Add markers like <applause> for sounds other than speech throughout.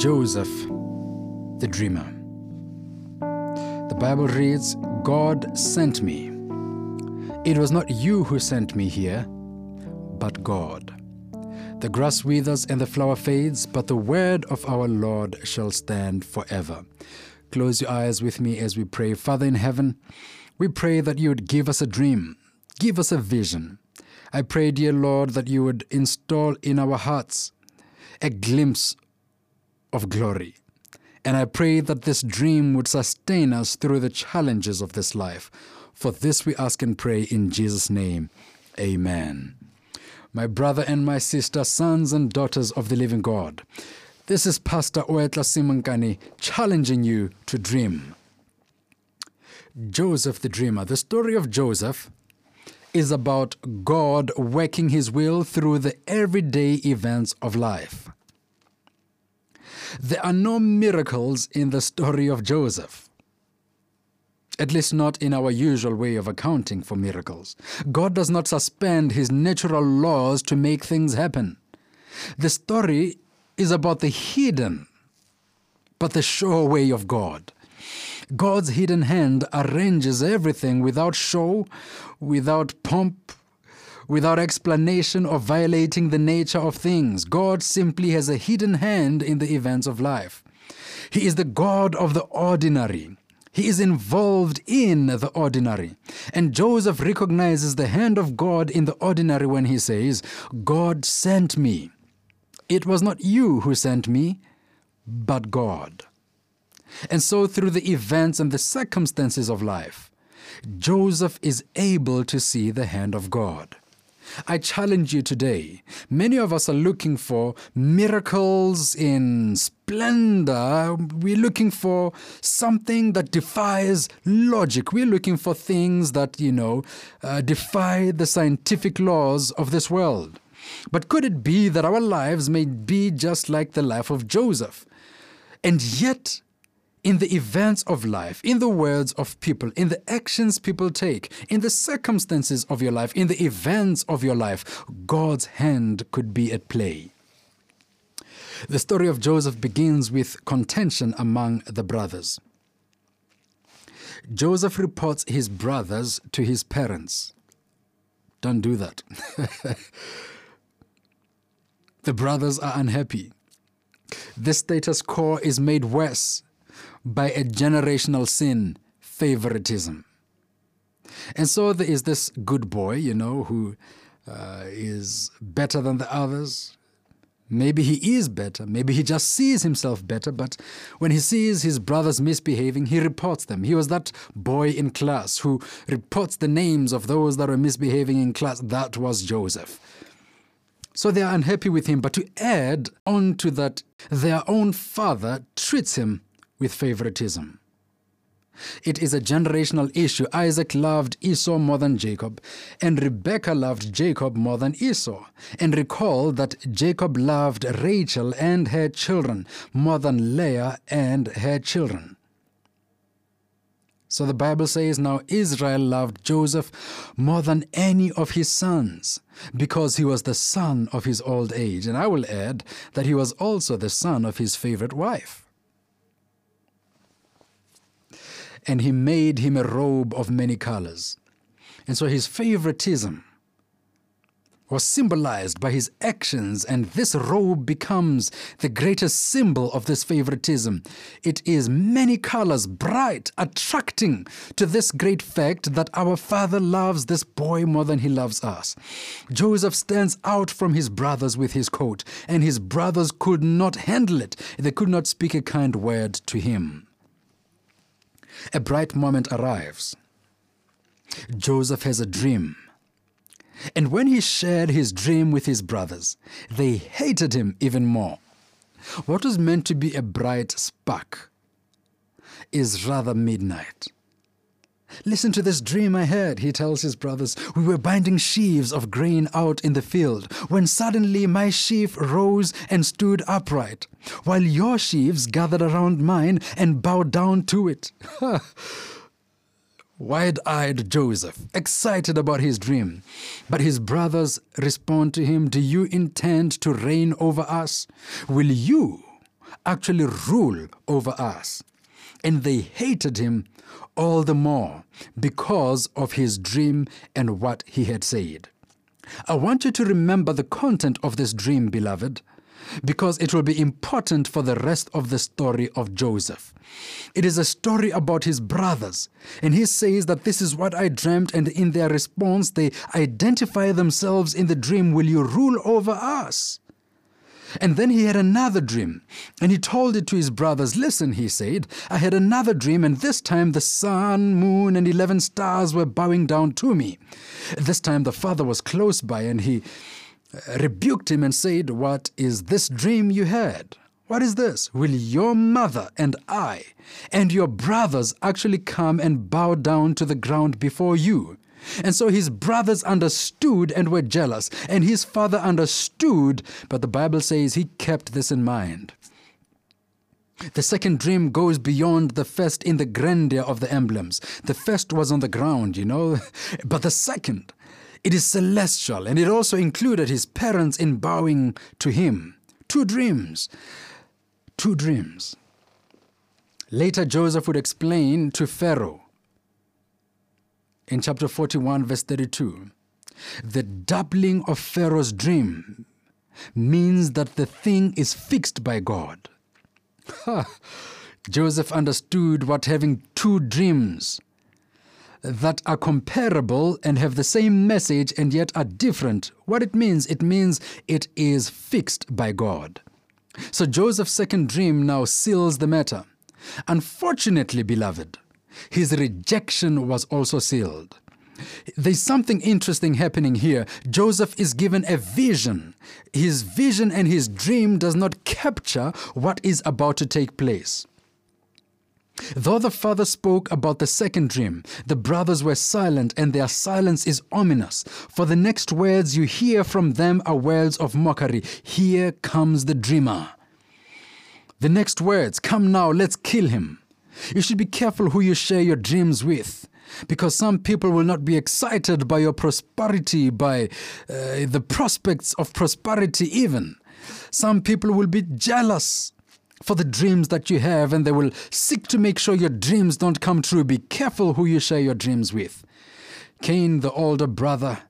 Joseph, the dreamer. The Bible reads, God sent me. It was not you who sent me here, but God. The grass withers and the flower fades, but the word of our Lord shall stand forever. Close your eyes with me as we pray. Father in heaven, we pray that you would give us a dream, give us a vision. I pray, dear Lord, that you would install in our hearts a glimpse of glory. And I pray that this dream would sustain us through the challenges of this life. For this we ask and pray in Jesus' name. Amen. My brother and my sister, sons and daughters of the living God, this is Pastor Oetla Simankane challenging you to dream. Joseph the Dreamer. The story of Joseph is about God working his will through the everyday events of life. There are no miracles in the story of Joseph. At least not in our usual way of accounting for miracles. God does not suspend his natural laws to make things happen. The story is about the hidden, but the sure way of God. God's hidden hand arranges everything without show, without pomp, without explanation or violating the nature of things. God simply has a hidden hand in the events of life. He is the God of the ordinary. He is involved in the ordinary. And Joseph recognizes the hand of God in the ordinary when he says, God sent me. It was not you who sent me, but God. And so, through the events and the circumstances of life, Joseph is able to see the hand of God. I challenge you today. Many of us are looking for miracles in splendor. We're looking for something that defies logic. We're looking for things that, you know, uh, defy the scientific laws of this world. But could it be that our lives may be just like the life of Joseph? And yet, in the events of life, in the words of people, in the actions people take, in the circumstances of your life, in the events of your life, God's hand could be at play. The story of Joseph begins with contention among the brothers. Joseph reports his brothers to his parents. Don't do that. <laughs> the brothers are unhappy. This status quo is made worse by a generational sin, favoritism. And so there is this good boy, you know, who uh, is better than the others. Maybe he is better. Maybe he just sees himself better. But when he sees his brothers misbehaving, he reports them. He was that boy in class who reports the names of those that were misbehaving in class. That was Joseph. So they are unhappy with him. But to add on to that, their own father treats him with favoritism. It is a generational issue. Isaac loved Esau more than Jacob, and Rebekah loved Jacob more than Esau. And recall that Jacob loved Rachel and her children more than Leah and her children. So the Bible says now Israel loved Joseph more than any of his sons because he was the son of his old age. And I will add that he was also the son of his favorite wife. And he made him a robe of many colors. And so his favoritism was symbolized by his actions, and this robe becomes the greatest symbol of this favoritism. It is many colors, bright, attracting to this great fact that our father loves this boy more than he loves us. Joseph stands out from his brothers with his coat, and his brothers could not handle it. They could not speak a kind word to him a bright moment arrives. Joseph has a dream. And when he shared his dream with his brothers, they hated him even more. What was meant to be a bright spark is rather midnight. Listen to this dream I had, he tells his brothers. We were binding sheaves of grain out in the field, when suddenly my sheaf rose and stood upright, while your sheaves gathered around mine and bowed down to it. <laughs> Wide eyed Joseph, excited about his dream. But his brothers respond to him Do you intend to reign over us? Will you actually rule over us. And they hated him all the more because of his dream and what he had said. I want you to remember the content of this dream, beloved, because it will be important for the rest of the story of Joseph. It is a story about his brothers, and he says that this is what I dreamt, and in their response, they identify themselves in the dream Will you rule over us? And then he had another dream, and he told it to his brothers. Listen, he said, I had another dream, and this time the sun, moon, and eleven stars were bowing down to me. This time the father was close by, and he uh, rebuked him and said, What is this dream you had? What is this? Will your mother and I and your brothers actually come and bow down to the ground before you? And so his brothers understood and were jealous, and his father understood, but the Bible says he kept this in mind. The second dream goes beyond the first in the grandeur of the emblems. The first was on the ground, you know, <laughs> but the second it is celestial, and it also included his parents in bowing to him. Two dreams. Two dreams. Later, Joseph would explain to Pharaoh in chapter 41, verse 32 the doubling of Pharaoh's dream means that the thing is fixed by God. Joseph understood what having two dreams that are comparable and have the same message and yet are different. What it means, it means it is fixed by God. So Joseph's second dream now seals the matter. Unfortunately, beloved, his rejection was also sealed. There's something interesting happening here. Joseph is given a vision. His vision and his dream does not capture what is about to take place. Though the father spoke about the second dream, the brothers were silent, and their silence is ominous. For the next words you hear from them are words of mockery. Here comes the dreamer. The next words, come now, let's kill him. You should be careful who you share your dreams with. Because some people will not be excited by your prosperity, by uh, the prospects of prosperity, even. Some people will be jealous for the dreams that you have, and they will seek to make sure your dreams don't come true. Be careful who you share your dreams with. Cain, the older brother,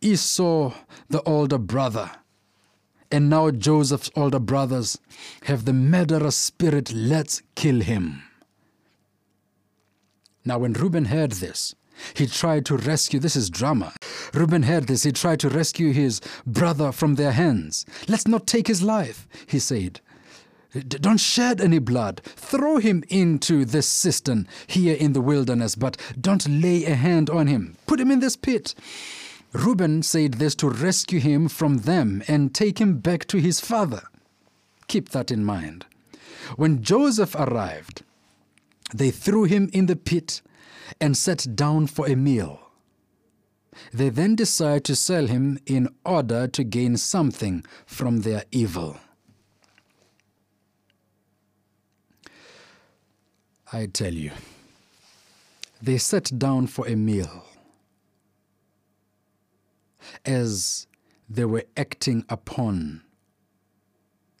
Esau, the older brother, and now Joseph's older brothers have the murderous spirit. Let's kill him. Now, when Reuben heard this, he tried to rescue, this is drama. Reuben heard this, he tried to rescue his brother from their hands. Let's not take his life, he said. Don't shed any blood. Throw him into this cistern here in the wilderness, but don't lay a hand on him. Put him in this pit. Reuben said this to rescue him from them and take him back to his father. Keep that in mind. When Joseph arrived, they threw him in the pit and sat down for a meal. They then decided to sell him in order to gain something from their evil. I tell you, they sat down for a meal as they were acting upon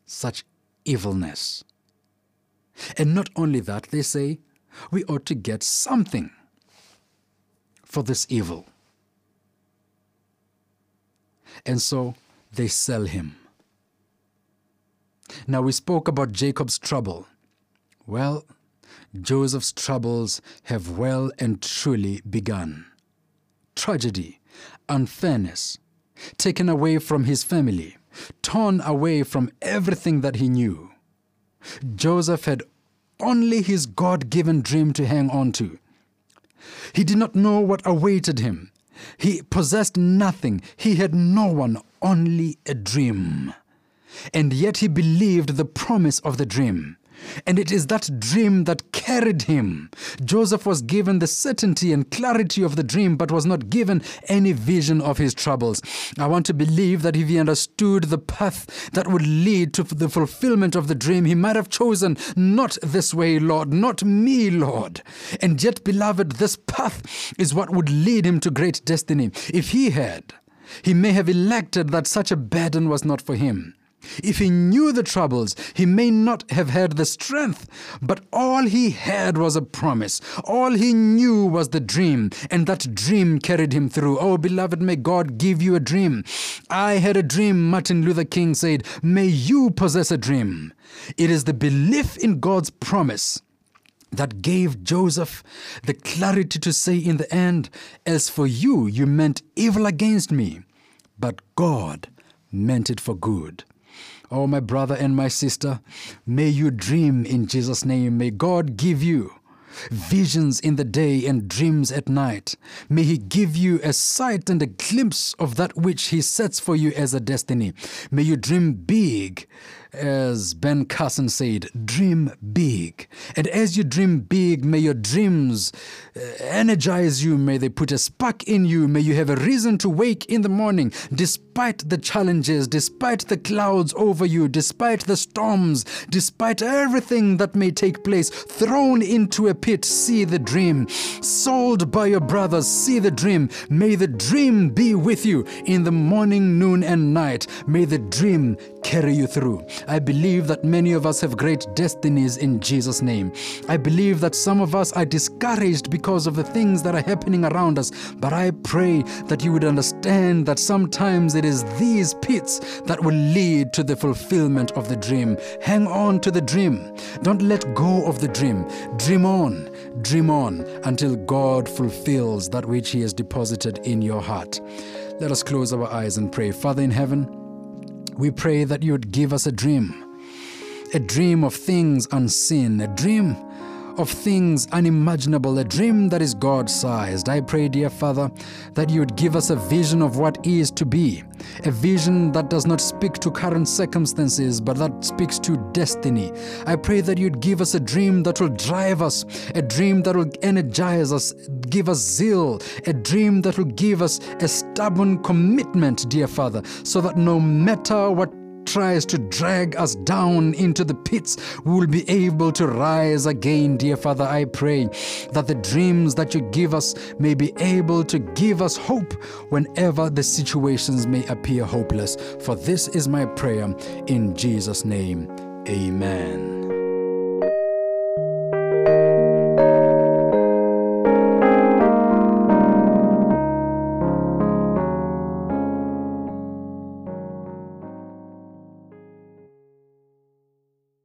such evilness. And not only that, they say, we ought to get something for this evil. And so they sell him. Now we spoke about Jacob's trouble. Well, Joseph's troubles have well and truly begun. Tragedy, unfairness, taken away from his family, torn away from everything that he knew. Joseph had only his God given dream to hang on to. He did not know what awaited him. He possessed nothing. He had no one, only a dream. And yet he believed the promise of the dream. And it is that dream that carried him. Joseph was given the certainty and clarity of the dream, but was not given any vision of his troubles. I want to believe that if he understood the path that would lead to the fulfillment of the dream, he might have chosen not this way, Lord, not me, Lord. And yet, beloved, this path is what would lead him to great destiny. If he had, he may have elected that such a burden was not for him. If he knew the troubles, he may not have had the strength, but all he had was a promise. All he knew was the dream, and that dream carried him through. Oh, beloved, may God give you a dream. I had a dream, Martin Luther King said. May you possess a dream. It is the belief in God's promise that gave Joseph the clarity to say in the end, As for you, you meant evil against me, but God meant it for good. Oh, my brother and my sister, may you dream in Jesus' name. May God give you visions in the day and dreams at night. May He give you a sight and a glimpse of that which He sets for you as a destiny. May you dream big as Ben Carson said, dream big. And as you dream big, may your dreams uh, energize you. May they put a spark in you. May you have a reason to wake in the morning, despite the challenges, despite the clouds over you, despite the storms, despite everything that may take place. Thrown into a pit, see the dream. Sold by your brothers, see the dream. May the dream be with you in the morning, noon, and night. May the dream carry you through. I believe that many of us have great destinies in Jesus' name. I believe that some of us are discouraged because of the things that are happening around us, but I pray that you would understand that sometimes it is these pits that will lead to the fulfillment of the dream. Hang on to the dream. Don't let go of the dream. Dream on, dream on until God fulfills that which He has deposited in your heart. Let us close our eyes and pray. Father in heaven, we pray that you would give us a dream, a dream of things unseen, a dream of things unimaginable, a dream that is God sized. I pray, dear Father, that you would give us a vision of what is to be, a vision that does not speak to current circumstances, but that speaks to destiny. I pray that you'd give us a dream that will drive us, a dream that will energize us, give us zeal, a dream that will give us a stubborn commitment, dear Father, so that no matter what tries to drag us down into the pits, we will be able to rise again, dear Father. I pray that the dreams that you give us may be able to give us hope whenever the situations may appear hopeless. For this is my prayer in Jesus' name. Amen.